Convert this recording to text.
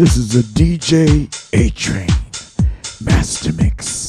This is a DJ A Train Master Mix.